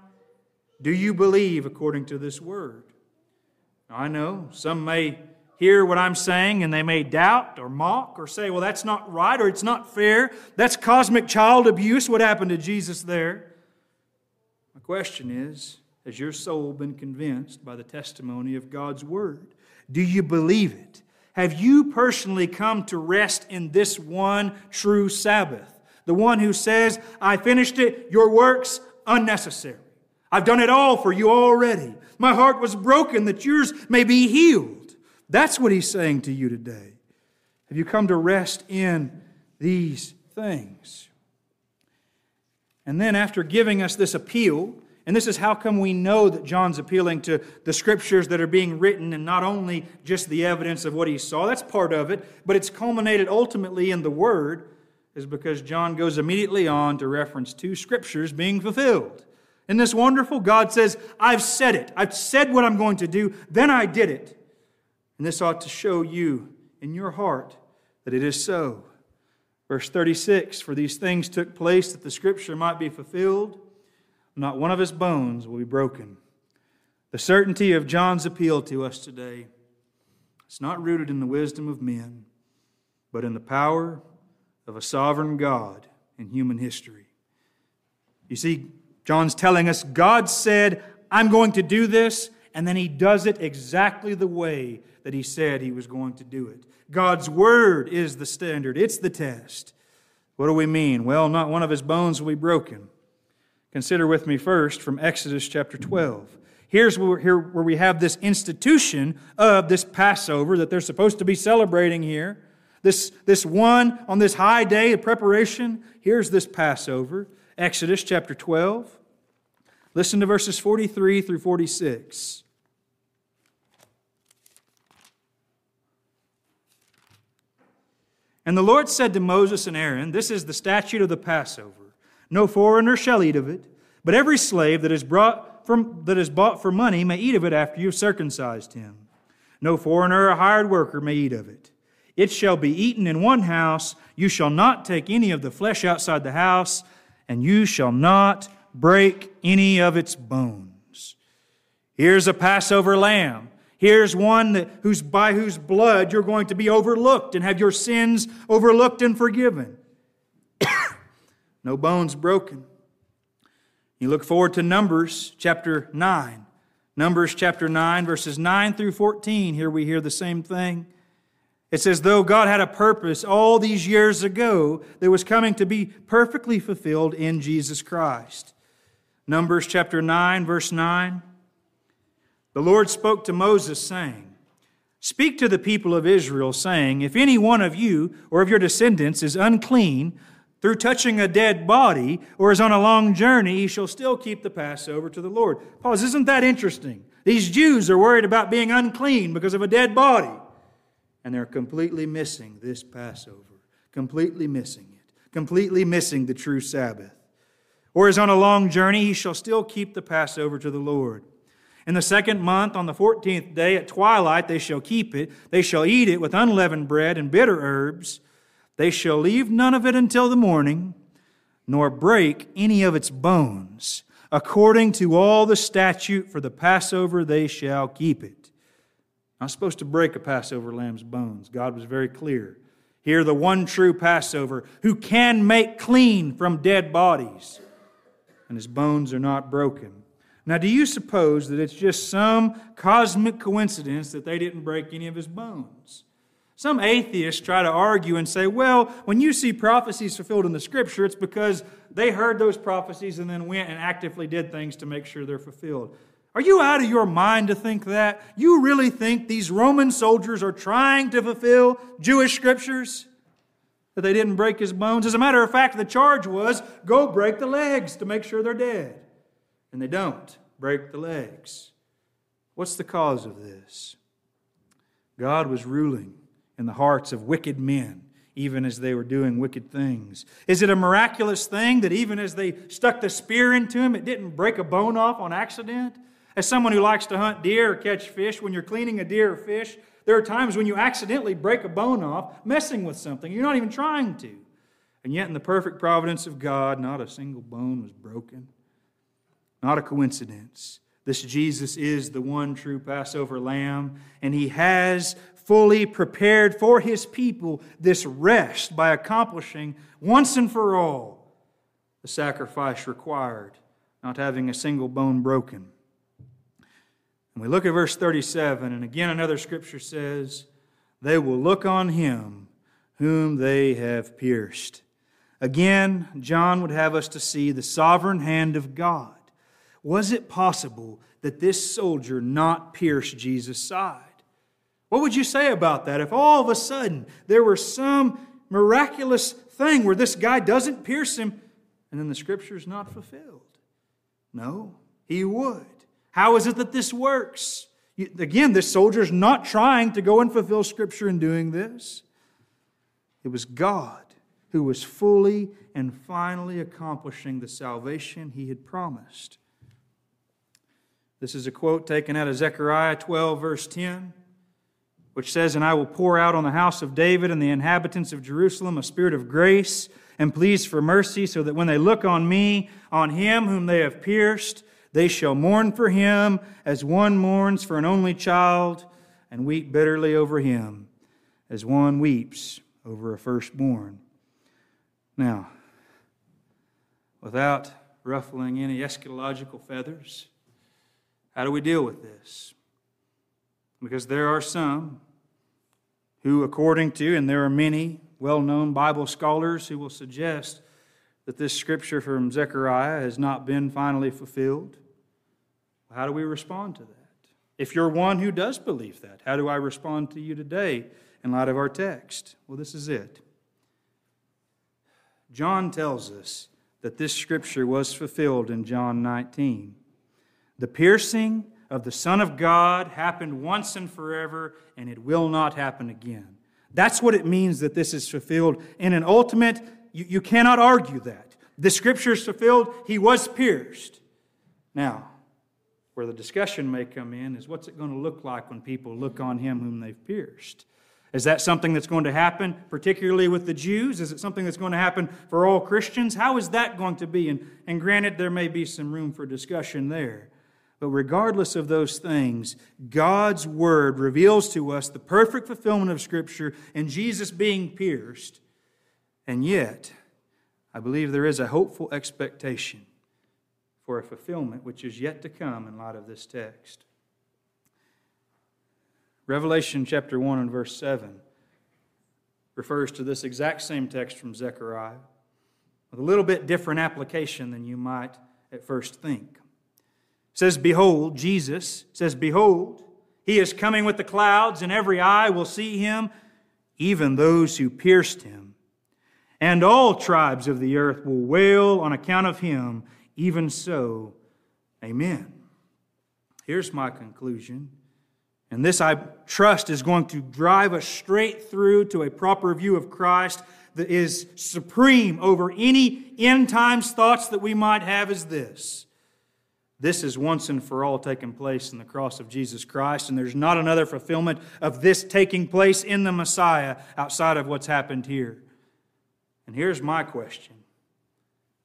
Do you believe according to this Word? I know some may hear what I'm saying and they may doubt or mock or say, well, that's not right or it's not fair. That's cosmic child abuse. What happened to Jesus there? My question is has your soul been convinced by the testimony of God's Word? Do you believe it? Have you personally come to rest in this one true Sabbath? The one who says, I finished it, your works unnecessary. I've done it all for you already. My heart was broken that yours may be healed. That's what he's saying to you today. Have you come to rest in these things? And then, after giving us this appeal, And this is how come we know that John's appealing to the scriptures that are being written and not only just the evidence of what he saw. That's part of it, but it's culminated ultimately in the Word, is because John goes immediately on to reference two scriptures being fulfilled. Isn't this wonderful? God says, I've said it. I've said what I'm going to do, then I did it. And this ought to show you in your heart that it is so. Verse 36 For these things took place that the scripture might be fulfilled not one of his bones will be broken. The certainty of John's appeal to us today is not rooted in the wisdom of men, but in the power of a sovereign God in human history. You see, John's telling us God said, I'm going to do this, and then he does it exactly the way that he said he was going to do it. God's word is the standard, it's the test. What do we mean? Well, not one of his bones will be broken. Consider with me first from Exodus chapter 12. Here's where, here, where we have this institution of this Passover that they're supposed to be celebrating here. This, this one on this high day of preparation. Here's this Passover. Exodus chapter 12. Listen to verses 43 through 46. And the Lord said to Moses and Aaron, This is the statute of the Passover. No foreigner shall eat of it, but every slave that is, brought from, that is bought for money may eat of it after you have circumcised him. No foreigner or hired worker may eat of it. It shall be eaten in one house. You shall not take any of the flesh outside the house, and you shall not break any of its bones. Here's a Passover lamb. Here's one that, whose, by whose blood you're going to be overlooked and have your sins overlooked and forgiven no bones broken. You look forward to Numbers chapter 9. Numbers chapter 9, verses 9 through 14. Here we hear the same thing. It's as though God had a purpose all these years ago that was coming to be perfectly fulfilled in Jesus Christ. Numbers chapter 9, verse 9. The Lord spoke to Moses, saying, Speak to the people of Israel, saying, If any one of you or of your descendants is unclean through touching a dead body or is on a long journey, he shall still keep the Passover to the Lord. Pause, isn't that interesting? These Jews are worried about being unclean because of a dead body. And they're completely missing this Passover, completely missing it, completely missing the true Sabbath. Or is on a long journey, he shall still keep the Passover to the Lord. In the second month, on the fourteenth day at twilight, they shall keep it. They shall eat it with unleavened bread and bitter herbs. They shall leave none of it until the morning, nor break any of its bones. According to all the statute for the Passover, they shall keep it. Not supposed to break a Passover lamb's bones. God was very clear. Here, the one true Passover who can make clean from dead bodies, and his bones are not broken. Now, do you suppose that it's just some cosmic coincidence that they didn't break any of his bones? Some atheists try to argue and say, well, when you see prophecies fulfilled in the scripture, it's because they heard those prophecies and then went and actively did things to make sure they're fulfilled. Are you out of your mind to think that? You really think these Roman soldiers are trying to fulfill Jewish scriptures? That they didn't break his bones? As a matter of fact, the charge was go break the legs to make sure they're dead. And they don't break the legs. What's the cause of this? God was ruling in the hearts of wicked men, even as they were doing wicked things? Is it a miraculous thing that even as they stuck the spear into him, it didn't break a bone off on accident? As someone who likes to hunt deer or catch fish, when you're cleaning a deer or fish, there are times when you accidentally break a bone off messing with something. You're not even trying to. And yet, in the perfect providence of God, not a single bone was broken. Not a coincidence. This Jesus is the one true Passover lamb, and he has fully prepared for his people this rest by accomplishing once and for all the sacrifice required, not having a single bone broken. And we look at verse 37, and again another scripture says, They will look on him whom they have pierced. Again, John would have us to see the sovereign hand of God. Was it possible that this soldier not pierce Jesus' side? What would you say about that if all of a sudden there were some miraculous thing where this guy doesn't pierce him and then the scripture is not fulfilled? No, He would. How is it that this works? Again, this soldier's not trying to go and fulfill Scripture in doing this. It was God who was fully and finally accomplishing the salvation he had promised. This is a quote taken out of Zechariah 12, verse 10, which says, And I will pour out on the house of David and the inhabitants of Jerusalem a spirit of grace and pleas for mercy, so that when they look on me, on him whom they have pierced, they shall mourn for him as one mourns for an only child, and weep bitterly over him as one weeps over a firstborn. Now, without ruffling any eschatological feathers, how do we deal with this? Because there are some who, according to, and there are many well known Bible scholars who will suggest that this scripture from Zechariah has not been finally fulfilled. How do we respond to that? If you're one who does believe that, how do I respond to you today in light of our text? Well, this is it. John tells us that this scripture was fulfilled in John 19. The piercing of the Son of God happened once and forever, and it will not happen again. That's what it means that this is fulfilled. In an ultimate, you, you cannot argue that. The scripture is fulfilled, he was pierced. Now, where the discussion may come in is what's it going to look like when people look on him whom they've pierced? Is that something that's going to happen, particularly with the Jews? Is it something that's going to happen for all Christians? How is that going to be? And, and granted, there may be some room for discussion there. But regardless of those things, God's Word reveals to us the perfect fulfillment of Scripture and Jesus being pierced. And yet, I believe there is a hopeful expectation for a fulfillment which is yet to come in light of this text. Revelation chapter 1 and verse 7 refers to this exact same text from Zechariah with a little bit different application than you might at first think. Says, Behold, Jesus says, Behold, he is coming with the clouds, and every eye will see him, even those who pierced him. And all tribes of the earth will wail on account of him. Even so, amen. Here's my conclusion. And this, I trust, is going to drive us straight through to a proper view of Christ that is supreme over any end times thoughts that we might have is this. This is once and for all taken place in the cross of Jesus Christ, and there's not another fulfillment of this taking place in the Messiah outside of what's happened here. And here's my question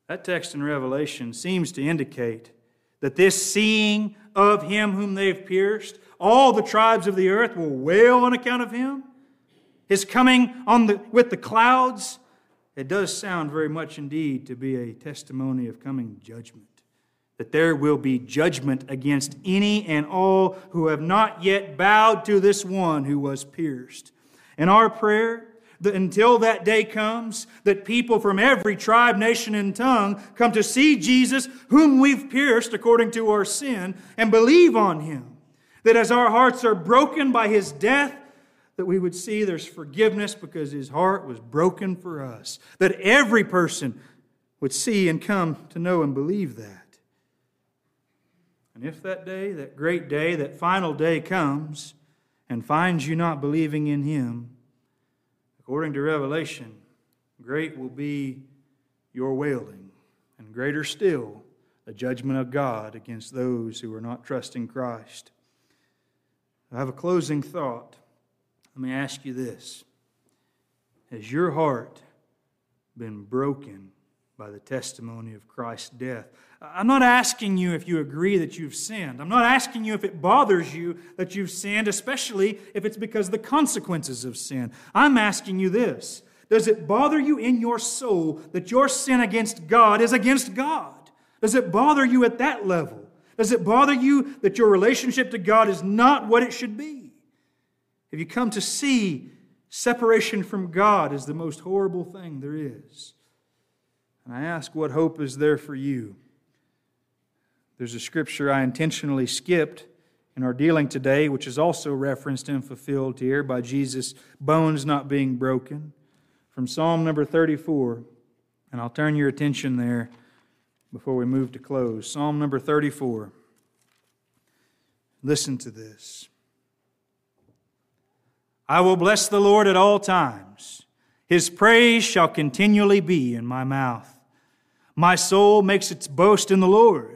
that text in Revelation seems to indicate that this seeing of him whom they've pierced, all the tribes of the earth will wail on account of him. His coming on the, with the clouds, it does sound very much indeed to be a testimony of coming judgment. That there will be judgment against any and all who have not yet bowed to this one who was pierced. And our prayer that until that day comes, that people from every tribe, nation, and tongue come to see Jesus, whom we've pierced according to our sin, and believe on him. That as our hearts are broken by his death, that we would see there's forgiveness because his heart was broken for us. That every person would see and come to know and believe that. And if that day, that great day, that final day comes and finds you not believing in him, According to Revelation, great will be your wailing, and greater still the judgment of God against those who are not trusting Christ. I have a closing thought. Let me ask you this Has your heart been broken by the testimony of Christ's death? I'm not asking you if you agree that you've sinned. I'm not asking you if it bothers you that you've sinned, especially if it's because of the consequences of sin. I'm asking you this Does it bother you in your soul that your sin against God is against God? Does it bother you at that level? Does it bother you that your relationship to God is not what it should be? Have you come to see separation from God as the most horrible thing there is? And I ask, what hope is there for you? There's a scripture I intentionally skipped in our dealing today, which is also referenced and fulfilled here by Jesus' bones not being broken, from Psalm number 34. And I'll turn your attention there before we move to close. Psalm number 34. Listen to this. I will bless the Lord at all times. His praise shall continually be in my mouth. My soul makes its boast in the Lord.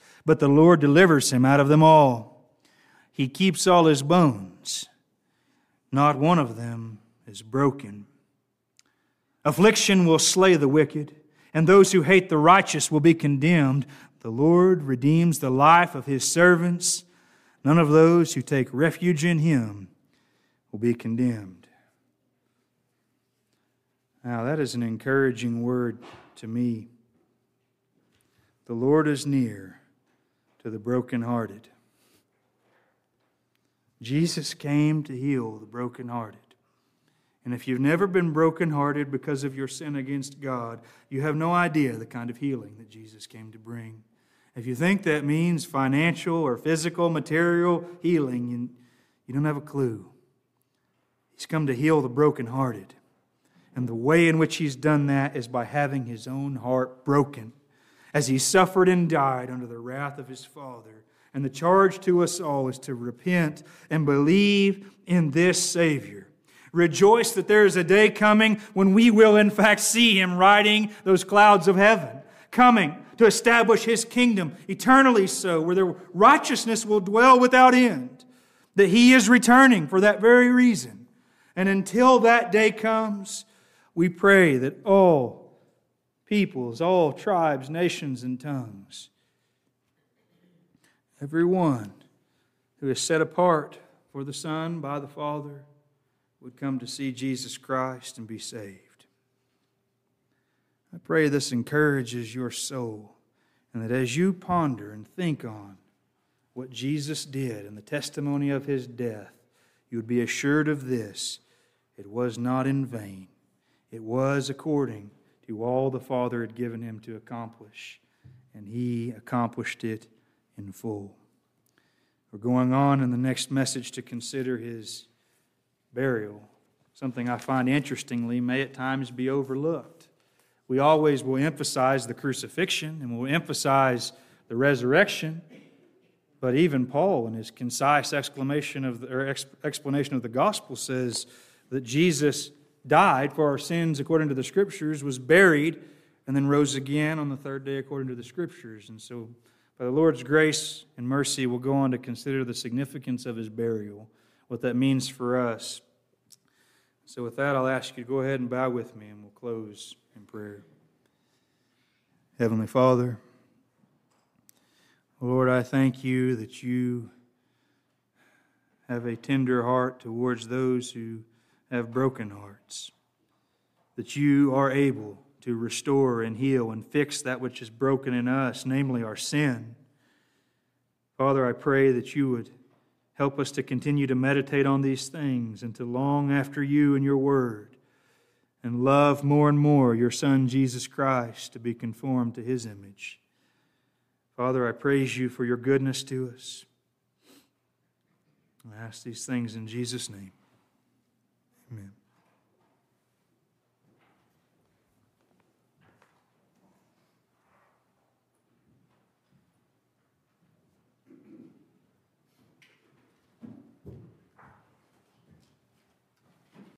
but the Lord delivers him out of them all. He keeps all his bones. Not one of them is broken. Affliction will slay the wicked, and those who hate the righteous will be condemned. The Lord redeems the life of his servants. None of those who take refuge in him will be condemned. Now, that is an encouraging word to me. The Lord is near to the brokenhearted. Jesus came to heal the brokenhearted. And if you've never been brokenhearted because of your sin against God, you have no idea the kind of healing that Jesus came to bring. If you think that means financial or physical, material healing, you, you don't have a clue. He's come to heal the brokenhearted. And the way in which he's done that is by having his own heart broken as he suffered and died under the wrath of his Father. And the charge to us all is to repent and believe in this Savior. Rejoice that there is a day coming when we will, in fact, see him riding those clouds of heaven, coming to establish his kingdom, eternally so, where the righteousness will dwell without end. That he is returning for that very reason. And until that day comes, we pray that all peoples, all tribes, nations, and tongues, everyone who is set apart for the Son by the Father, would come to see Jesus Christ and be saved. I pray this encourages your soul, and that as you ponder and think on what Jesus did and the testimony of his death, you would be assured of this it was not in vain. It was according to all the Father had given him to accomplish, and he accomplished it in full. We're going on in the next message to consider his burial, something I find interestingly may at times be overlooked we always will emphasize the crucifixion and we'll emphasize the resurrection. But even Paul, in his concise exclamation of the, or explanation of the gospel, says that Jesus died for our sins according to the scriptures, was buried, and then rose again on the third day according to the scriptures. And so, by the Lord's grace and mercy, we'll go on to consider the significance of his burial, what that means for us. So, with that, I'll ask you to go ahead and bow with me, and we'll close in prayer. Heavenly Father, Lord, I thank you that you have a tender heart towards those who have broken hearts, that you are able to restore and heal and fix that which is broken in us, namely our sin. Father, I pray that you would help us to continue to meditate on these things and to long after you and your word and love more and more your Son, Jesus Christ, to be conformed to his image. Father, I praise you for your goodness to us. I ask these things in Jesus' name. Amen.